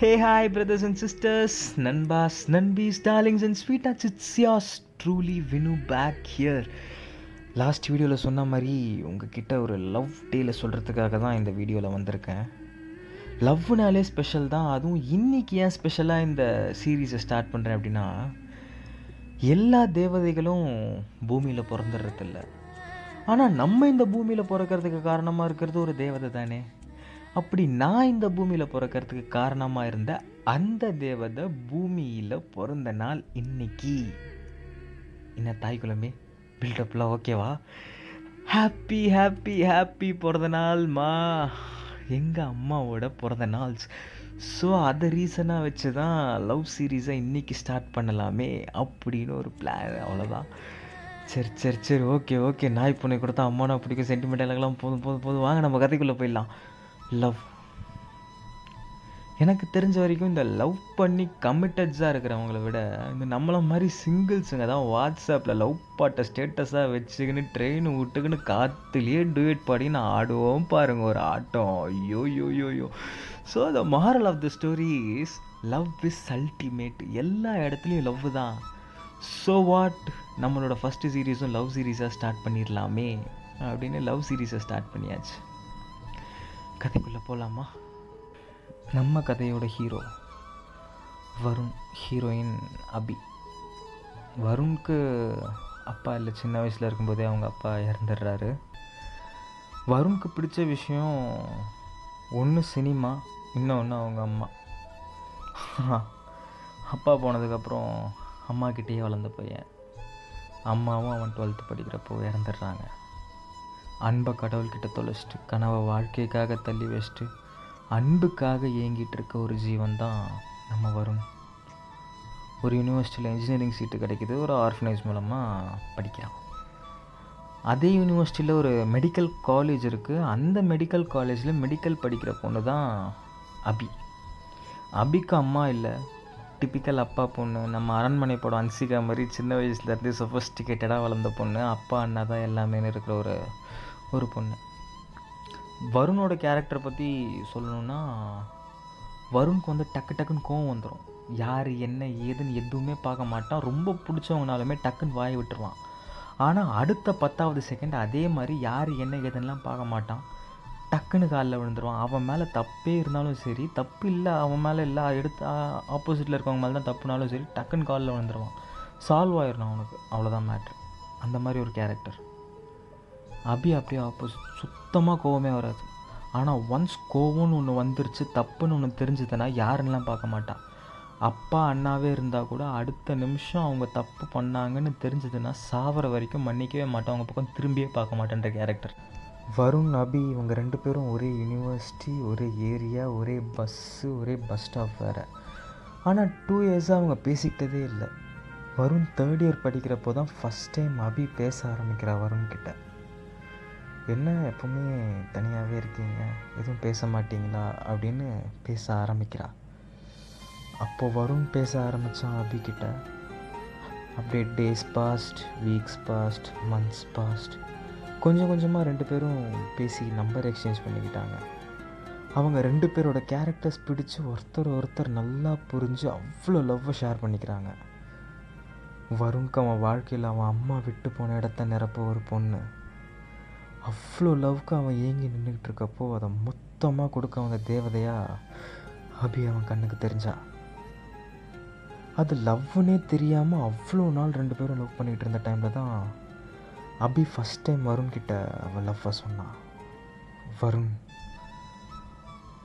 Hey hi brothers and sisters நண்பாஸ் Nanbas, Nanbis, and sweet sweethearts. It's yours truly Vinu back here last வீடியோவில் சொன்ன மாதிரி உங்ககிட்ட ஒரு love டேயில் சொல்கிறதுக்காக தான் இந்த வீடியோவில் வந்திருக்கேன். லவ்னாலே ஸ்பெஷல் தான். அதுவும் இன்றைக்கி ஏன் ஸ்பெஷலாக இந்த சீரீஸை ஸ்டார்ட் பண்ணுறேன் அப்படின்னா எல்லா தேவதைகளும் பூமியில் பிறந்துடுறதில்ல. ஆனால் நம்ம இந்த பூமியில் பிறக்கிறதுக்கு காரணமாக இருக்கிறது ஒரு தேவதை தானே அப்படி நான் இந்த பூமியில் பிறக்கிறதுக்கு காரணமாக இருந்த அந்த தேவதை பூமியில் பிறந்த நாள் இன்னைக்கு. என்ன தாய் குழம்பே? பில்டப்லாம் ஓகேவா ஹாப்பி ஹாப்பி ஹாப்பி பிறந்த நாள்மா எங்கள் அம்மாவோட பிறந்த நாள் ஸோ அதை ரீசனாக வச்சு தான் லவ் சீரீஸை இன்றைக்கி ஸ்டார்ட் பண்ணலாமே அப்படின்னு ஒரு பிளான் அவ்வளோதான் சரி சரி சரி ஓகே ஓகே நாய் பொண்ணை கொடுத்தா அம்மானா பிடிக்கும். சென்டிமெண்டலுக்கெல்லாம் போதும் போதும் போதும். வாங்க நம்ம கதைக்குள்ளே போயிடலாம். லவ் எனக்கு தெரிஞ்ச வரைக்கும் இந்த லவ் பண்ணி கமிட்டட்ஸாக இருக்கிறவங்கள விட இந்த நம்மளை மாதிரி சிங்கிள்ஸுங்க தான் வாட்ஸ்அப்பில் லவ் பாட்டை ஸ்டேட்டஸாக வச்சுக்கின்னு ட்ரெயின் விட்டுக்கின்னு காற்றுலேயே டூயட் பாடின்னு ஆடுவோம் பாருங்கள் ஒரு ஆட்டம். ஐயோ யோ யோ யோ so the moral of the story is love is ultimate எல்லா இடத்துலையும் லவ் தான். ஸோ வாட் நம்மளோட ஃபஸ்ட்டு சீரீஸும் லவ் சீரீஸாக ஸ்டார்ட் பண்ணிடலாமே அப்படின்னு லவ் சீரீஸை ஸ்டார்ட் பண்ணியாச்சு. கதைக்குள்ளே போகலாமா நம்ம கதையோட ஹீரோ வருண் ஹீரோயின் அபி. வருணுக்கு அப்பா இல்லை சின்ன வயசில் இருக்கும்போதே அவங்க அப்பா இறந்துடுறாரு. வருணுக்கு பிடிச்ச விஷயம் ஒன்று சினிமா இன்னொன்று அவங்க அம்மா. அப்பா போனதுக்கப்புறம் அம்மாக்கிட்டேயே வளர்ந்த பையன். அம்மாவும் அவன் டுவெல்த்து படிக்கிறப்போ இறந்துடுறாங்க. அன்பை கடவுள்கிட்ட தொலைச்சிட்டு கனவை வாழ்க்கைக்காக தள்ளி வச்சுட்டு அன்புக்காக ஏங்கிட்டு இருக்க ஒரு ஜீவன் தான் நம்ம வரும் ஒரு யூனிவர்சிட்டியில் இன்ஜினியரிங் சீட்டு கிடைக்கிது ஒரு ஆர்ஃபனேஜ் மூலமாக படிக்கிறான். அதே யூனிவர்சிட்டியில் ஒரு மெடிக்கல் காலேஜ் இருக்குது அந்த மெடிக்கல் காலேஜில் மெடிக்கல் படிக்கிற பொண்ணு தான் அபி. அபிக்கு அம்மா இல்லை. டிப்பிக்கல் அப்பா பொண்ணு நம்ம அரண்மனை படம் அன்சிகா மாதிரி சின்ன வயசுலேருந்து சொஃபஸ்டிகேட்டடாக வளர்ந்த பொண்ணு அப்பா அண்ணா தான் எல்லாமே இருக்கிற ஒரு ஒரு பொண்ணு. வருணோட கேரக்டரை பற்றி சொல்லணுன்னா வருணுக்கு வந்து டக்கு டக்குன்னு கோவம் வந்துடும் யார் என்ன ஏதுன்னு எதுவுமே பார்க்க மாட்டான். ரொம்ப பிடிச்சவங்கனாலுமே டக்குன்னு வாய் விட்டுருவான். ஆனால் அடுத்த பத்தாவது செகண்ட் அதே மாதிரி யார் என்ன ஏதுன்னெலாம் பார்க்க மாட்டான். டக்குன்னு காலில் விழுந்துருவான். அவன் மேலே தப்பே இருந்தாலும் சரி தப்பு இல்லை அவன் மேலே இல்லை எடுத்து ஆப்போசிட்டில் இருக்கவங்க மேலே தான் தப்புனாலும் சரி டக்குன்னு காலில் விழுந்துருவான். சால்வ் ஆயிடணும் அவனுக்கு. அவ்வளோதான் மேட்ரு அந்த மாதிரி ஒரு கேரக்டர் அபி அப்படியே ஆப்போசிட் சுத்தமாக கோவமே வராது. ஆனால் ஒன்ஸ் கோவம்னு ஒன்று வந்துருச்சு தப்புன்னு ஒன்று தெரிஞ்சதுன்னா யாருன்னெலாம் பார்க்க மாட்டான் அப்பா அண்ணாவே இருந்தால் கூட அடுத்த நிமிஷம் அவங்க தப்பு பண்ணாங்கன்னு தெரிஞ்சதுன்னா சாவர வரைக்கும் மன்னிக்கவே மாட்டான் அவங்க பக்கம் திரும்பியே பார்க்க மாட்டேன்ற கேரக்டர் வருண் அபி இவங்க ரெண்டு பேரும் ஒரே யூனிவர்சிட்டி ஒரே ஏரியா ஒரே பஸ்ஸு ஒரே பஸ் ஸ்டாப் வேறு. ஆனால் டூ இயர்ஸாக அவங்க பேசிக்கிட்டதே இல்லை. வருண் தேர்ட் இயர் படிக்கிறப்போ தான் ஃபஸ்ட் டைம் அபி பேச ஆரம்பிக்கிறா வருண்கிட்ட. என்ன எப்பவுமே தனியாகவே இருக்கீங்க? எதுவும் பேச மாட்டீங்களா? அப்படின்னு பேச ஆரம்பிக்கிறா. அப்போ வரும் பேச ஆரம்பித்தான் அபிகிட்ட அப்படியே days passed weeks passed months passed கொஞ்சம் கொஞ்சமாக ரெண்டு பேரும் பேசி நம்பர் எக்ஸ்சேஞ்ச் பண்ணிக்கிட்டாங்க. அவங்க ரெண்டு பேரோட கேரக்டர்ஸ் பிடிச்சி ஒருத்தர் ஒருத்தர் நல்லா புரிஞ்சு அவ்வளோ லவ்வை ஷேர் பண்ணிக்கிறாங்க. வருண்க்கு அவன் வாழ்க்கையில் அவன் அம்மா விட்டு போன இடத்த நிரப்ப ஒரு பொண்ணு. அவ்வளோ லவ்க்கு அவன் ஏங்கி நின்றுக்கிட்டு இருக்கப்போ அதை மொத்தமாக கொடுக்க அவங்க தேவதையாக அபி அவன் கண்ணுக்கு தெரிஞ்சா. அது லவ்னே தெரியாமல் அவ்வளோ நாள் ரெண்டு பேரும் லவ் பண்ணிகிட்டு இருந்த டைமில் தான் அபி ஃபஸ்ட் டைம் வருண் கிட்ட அவள் லவ்வை சொன்னான் வருண்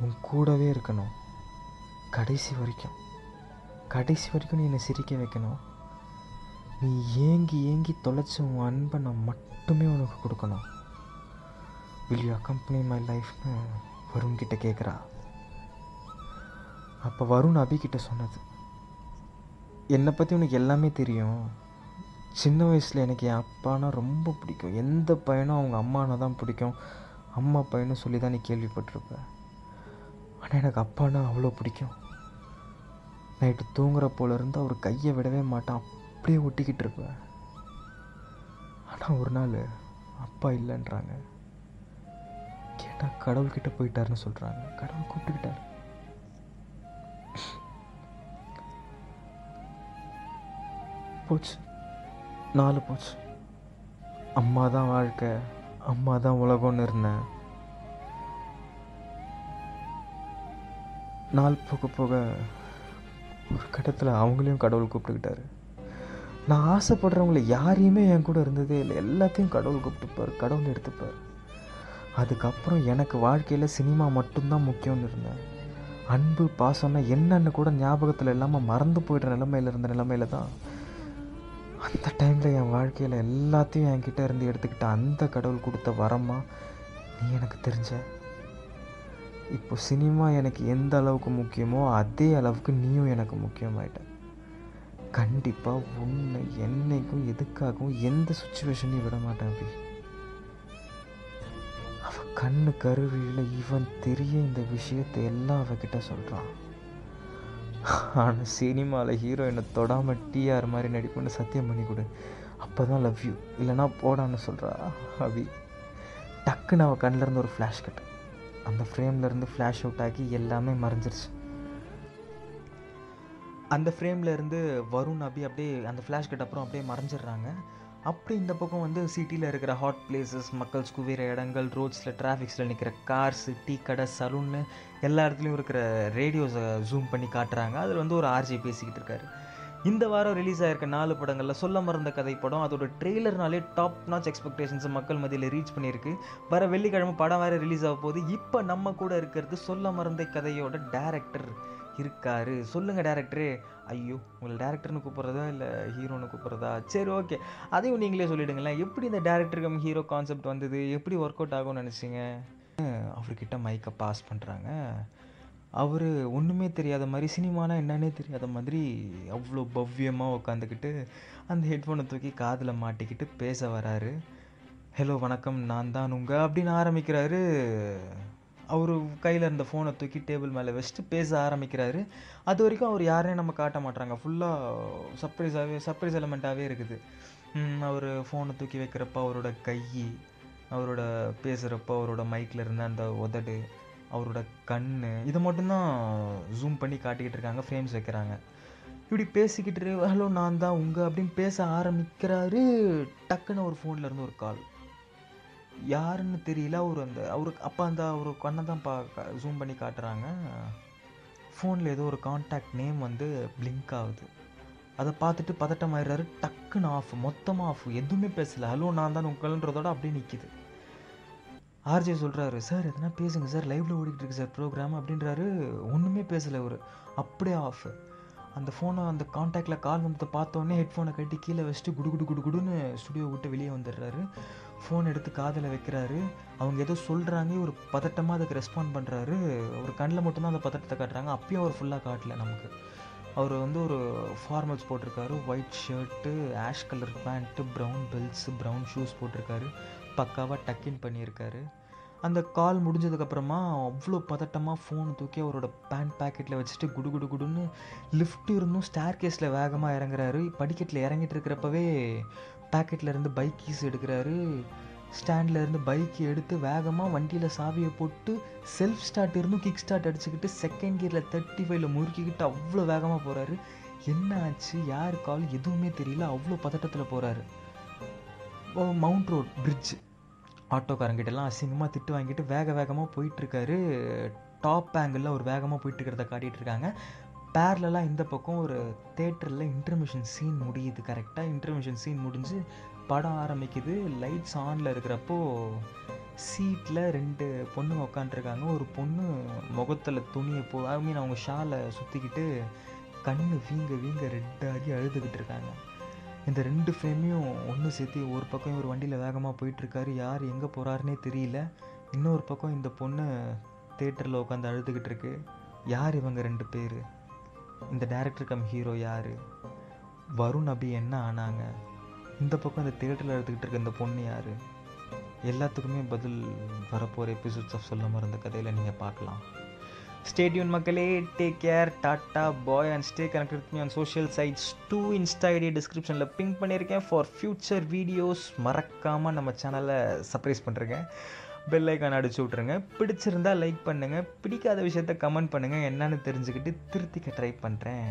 உன் கூடவே இருக்கணும். கடைசி வரைக்கும். கடைசி வரைக்கும் நீ என்னை சிரிக்க வைக்கணும். நீ ஏங்கி ஏங்கி தொலைச்ச உன் அன்பை நான் மட்டுமே உனக்கு கொடுக்கணும். வில் யூ அக்கம்பனி மை லைஃப்னு வருண் கிட்ட கேட்குறா அப்போ வருண் அபிகிட்ட சொன்னது. என்னை பற்றி உனக்கு எல்லாமே தெரியும். சின்ன வயசில் எனக்கு என் அப்பானா ரொம்ப பிடிக்கும். எந்த பையனும் அவங்க அம்மானா தான் பிடிக்கும். அம்மா பையனும் சொல்லி தான் நீ கேள்விப்பட்டிருப்ப. ஆனால் எனக்கு அப்பானா அவ்வளோ பிடிக்கும். நைட்டு தூங்குற போலேருந்து அவர் கையை விடவே மாட்டான். அப்படியே ஒட்டிக்கிட்டு இருப்பேன் ஆனால் ஒரு நாள் அப்பா இல்லைன்றாங்க. கரெக்டாக கடவுள்கிட்ட போயிட்டாருன்னு சொல்கிறாங்க கடவுள் கூப்பிட்டுக்கிட்டார். போச்சு. நாலு போச்சு. அம்மா தான் வாழ்க்கை. அம்மா தான் உலகம்னு இருந்தேன் நாள் போக போக ஒரு கட்டத்தில் அவங்களையும் கடவுள் கூப்பிட்டுக்கிட்டாரு. நான் ஆசைப்படுறவங்கள யாரையுமே என் கூட இருந்ததே இல்லை. எல்லாத்தையும் கடவுள் கூப்பிட்டுப்பார். கடவுள் எடுத்துப்பார். அதுக்கப்புறம் எனக்கு வாழ்க்கையில் சினிமா மட்டும்தான் முக்கியம்னு இருந்தேன். அன்பு பாசம்னா என்னன்னு கூட ஞாபகத்தில் இல்லாமல் மறந்து போயிடுற நிலமையில் இருந்த நிலமையில தான் அந்த டைமில் என் வாழ்க்கையில் எல்லாத்தையும் என்கிட்ட இருந்து எடுத்துக்கிட்ட அந்த கடவுள் கொடுத்த வரமா நீ எனக்கு தெரிஞ்ச. இப்போ சினிமா எனக்கு எந்த அளவுக்கு முக்கியமோ அதே அளவுக்கு நீயும் எனக்கு முக்கியமாயிட்ட. கண்டிப்பாக உன்னை என்னைக்கும் எதுக்காகவும் எந்த சுச்சுவேஷனையும் விட மாட்டேன் அப்படி. கண்ணு கருவியில் இவன் தெரிய இந்த விஷயத்தை எல்லாம் அவகிட்ட சொல்கிறான் ஆனால் சினிமாவில் ஹீரோயினை தொடாமல் டிஆர் மாதிரி நடிப்புன்னு சத்தியம் பண்ணி கொடு. அப்போ தான் லவ் யூ இல்லைனா போடான்னு சொல்கிறா அபி. டக்குன்னு அவள் கண்ணிலேருந்து ஒரு ஃப்ளாஷ் கட் அந்த ஃப்ரேம்லேருந்து ஃப்ளாஷ் அவுட் ஆகி எல்லாமே மறைஞ்சிருச்சு. அந்த ஃப்ரேம்லேருந்து வருண் அபி அப்படியே அந்த ஃப்ளாஷ் கட் அப்புறம் அப்படியே மறைஞ்சிடுறாங்க. அப்படி இந்த பக்கம் வந்து சிட்டியில் இருக்கிற ஹாட் பிளேசஸ் மக்கள் குவிற இடங்கள் ரோட்ஸில் டிராஃபிக்ஸில் நிற்கிற கார்ஸ் டீ கடை சலூன்னு எல்லா இடத்துலையும் இருக்கிற ரேடியோஸை ஜூம் பண்ணி காட்டுறாங்க. அதில் வந்து ஒரு ஆர்ஜி பேசிக்கிட்டு இருக்காரு. இந்த வாரம் ரிலீஸ் ஆகிருக்க நாலு படங்களில் சொல்ல மறந்த கதை படம். அதோட ட்ரெய்லர்னாலே டாப் நாச் எக்ஸ்பெக்டேஷன்ஸ் மக்கள் மத்தியில் ரீச் பண்ணியிருக்கு. வர வெள்ளிக்கிழமை படம் வேறு ரிலீஸ் ஆக போகுது. இப்போ நம்ம கூட இருக்கிறது சொல்ல மறந்த கதையோட டேரக்டர் இருக்காரு. சொல்லுங்கள் டேரக்டரு ஐயோ உங்களை டேரக்டர்னு கூப்பிட்றதா இல்லை ஹீரோன்னு கூப்பிட்றதா? சரி ஓகே அதையும் நீங்களே சொல்லிவிடுங்களேன் எப்படி இந்த டேரக்டர் கம் ஹீரோ கான்செப்ட் வந்தது? எப்படி ஒர்க் அவுட் ஆகும்னு நினச்சிங்க? அவர்கிட்ட மைக்கை பாஸ் பண்ணுறாங்க அவர் ஒன்றுமே தெரியாத மாதிரி சினிமானா என்னன்னே தெரியாத மாதிரி அவ்வளோ பவ்யமாக உட்காந்துக்கிட்டு அந்த ஹெட்ஃபோனை தூக்கி காதில் மாட்டிக்கிட்டு பேச வராரு. ஹலோ வணக்கம். நான் தான் உங்கள் அப்படின்னு ஆரம்பிக்கிறாரு. அவர் கையில் இருந்த ஃபோனை தூக்கி டேபிள் மேலே வச்சுட்டு பேச ஆரம்பிக்கிறாரு. அது வரைக்கும் அவர் யாரையும் நம்ம காட்ட மாட்டாங்க ஃபுல்லாக சர்ப்ரைஸாகவே சர்ப்ரைஸ் எலமெண்ட்டாகவே இருக்குது. அவர் ஃபோனை தூக்கி வைக்கிறப்ப அவரோட கை அவரோட பேசுகிறப்ப அவரோட மைக்கில் இருந்த அந்த உதடு அவரோட கண் இதை மட்டும்தான் ஜூம் பண்ணி காட்டிக்கிட்டு இருக்காங்க ஃப்ரேம்ஸ் வைக்கிறாங்க. இப்படி பேசிக்கிட்டு ஹலோ நான் தான் உங்கள் அப்படின்னு பேச ஆரம்பிக்கிறாரு டக்குன்னு ஒரு ஃபோனில் இருந்து ஒரு கால் யாருன்னு தெரியல. அவர் அந்த அவருக்கு அப்போ அந்த அவர் கண்ணை தான் பா ஜூம் பண்ணி காட்டுறாங்க. ஃபோனில் ஏதோ ஒரு காண்டாக்ட் நேம் வந்து பிளிங்க் ஆகுது. அதை பார்த்துட்டு பதட்டமாயிடுறாரு டக்குன்னு ஆஃப் மொத்தமாக ஆஃப் எதுவுமே பேசல. ஹலோ நான் தான் உங்கள்ன்றதோட அப்படியே நிற்கிது ஆர்ஜே சொல்கிறாரு சார் எதனா பேசுங்க. சார் லைவில் ஓடிக்கிட்டு இருக்கு. சார் ப்ரோக்ராம் அப்படின்றாரு. ஒன்றுமே பேசலை அவர் அப்படியே ஆஃப் அந்த ஃபோனை அந்த காண்டாக்டில் கால் வந்ததை பார்த்தோன்னே ஹெட்ஃபோனை கட்டி கீழே வச்சுட்டு குடு குடு குடு குடுன்னு ஸ்டுடியோ விட்டு வெளியே வந்துடுறாரு. ஃபோன் எடுத்து காதில் வைக்கிறாரு. அவங்க ஏதோ சொல்கிறாங்க ஒரு பதட்டமாக அதுக்கு ரெஸ்பாண்ட் பண்ணுறாரு ஒரு கண்ணில் மட்டும்தான் அந்த பதட்டத்தை காட்டுறாங்க. அப்பயும் அவர் ஃபுல்லாக காட்டல நமக்கு. அவர் வந்து ஒரு ஃபார்மல்ஸ் போட்டிருக்காரு. White shirt ash colour pant brown belts brown shoes போட்டிருக்காரு. பக்காவாக டக்கின் பண்ணியிருக்காரு. அந்த கால் முடிஞ்சதுக்கப்புறமா அவ்வளோ பதட்டமாக ஃபோன் தூக்கி அவரோட பேண்ட் பேக்கெட்டில் வச்சுட்டு குடு குடு குடுன்னு லிஃப்ட் இருந்தும் ஸ்டேர் கேஸில் வேகமாக இறங்குறாரு. படிக்கட்டில் இறங்கிட்டு இருக்கிறப்பவே பேக்கெட்லேருந்து பைக் கீஸ் எடுக்கிறாரு. ஸ்டாண்டில் இருந்து பைக் எடுத்து வேகமாக வண்டியில் சாவியை போட்டு செல்ஃப் ஸ்டார்ட் இருந்தும் கிக் ஸ்டார்ட் அடிச்சுக்கிட்டு செகண்ட் கியரில் தேர்ட்டி ஃபைவ்ல முறுக்கிக்கிட்டு அவ்வளோ வேகமாக போகிறாரு என்ன ஆச்சு? யார் கால் எதுவுமே தெரியல. அவ்வளோ பதட்டத்தில் போகிறாரு மவுண்ட் ரோட் பிரிட்ஜ் ஆட்டோக்காரங்கிட்டலாம் அசிங்கமாக திட்டு வாங்கிட்டு வேக வேகமாக போயிட்டுருக்காரு. டாப் ஆங்கிளில் ஒரு வேகமாக போயிட்டு இருக்கிறத காட்டிகிட்டு இருக்காங்க இந்த பக்கம் ஒரு தேட்டரில் இன்டர்மிஷன் சீன் முடியுது. கரெக்டாக இன்டர்மிஷன் சீன் முடிஞ்சு படம் ஆரம்பிக்குது. லைட்ஸ் ஆனில் இருக்கிறப்போ சீட்டில் ரெண்டு பொண்ணுங்க உட்காண்ட்ருக்காங்க ஒரு பொண்ணு முகத்தில் துணியை போ ஐ மீன் அவங்க ஷாலை சுற்றிக்கிட்டு கண்ணு வீங்க வீங்க ரெட்டாகி அழுதுகிட்டு இருக்காங்க. இந்த ரெண்டு ஃப்ரேமையும் ஒன்று சேர்த்து ஒரு பக்கம் ஒரு வண்டியில் வேகமாக போயிட்டுருக்காரு. யார் எங்கே போகிறாருனே தெரியல. இன்னொரு பக்கம் இந்த பொண்ணு தேட்டரில் உட்காந்து அழுதுகிட்டு இருக்கு யார் இவங்க ரெண்டு பேர்? இந்த டேரக்டர் கம் ஹீரோ யார்? வருண் அப்படி என்ன ஆனாங்க? இந்த பக்கம் இந்த தேட்டரில் அழுதுகிட்டு இருக்க இந்த பொண்ணு யார்? எல்லாத்துக்குமே பதில் வரப்போகிற எபிசோட்ஸ் ஆஃப் சொல்ல மறந்த கதையில் நீங்கள் பார்க்கலாம். ஸ்டேடியூன் மக்களே. Take care tata bye and stay connect with me on social sites to Insta ID டிஸ்கிரிப்ஷனில் பிங்க் பண்ணியிருக்கேன் ஃபார் ஃப்யூச்சர் வீடியோஸ் மறக்காமல் நம்ம சேனலை சர்ப்ரைஸ் பண்ணுறேங்க பெல் ஐக்கான் அடிச்சு விட்ருங்க பிடிச்சிருந்தா லைக் பண்ணுங்கள் பிடிக்காத விஷயத்த கமெண்ட் பண்ணுங்கள் என்னன்னு தெரிஞ்சுக்கிட்டு திருத்திக்க ட்ரை பண்ணுறேன்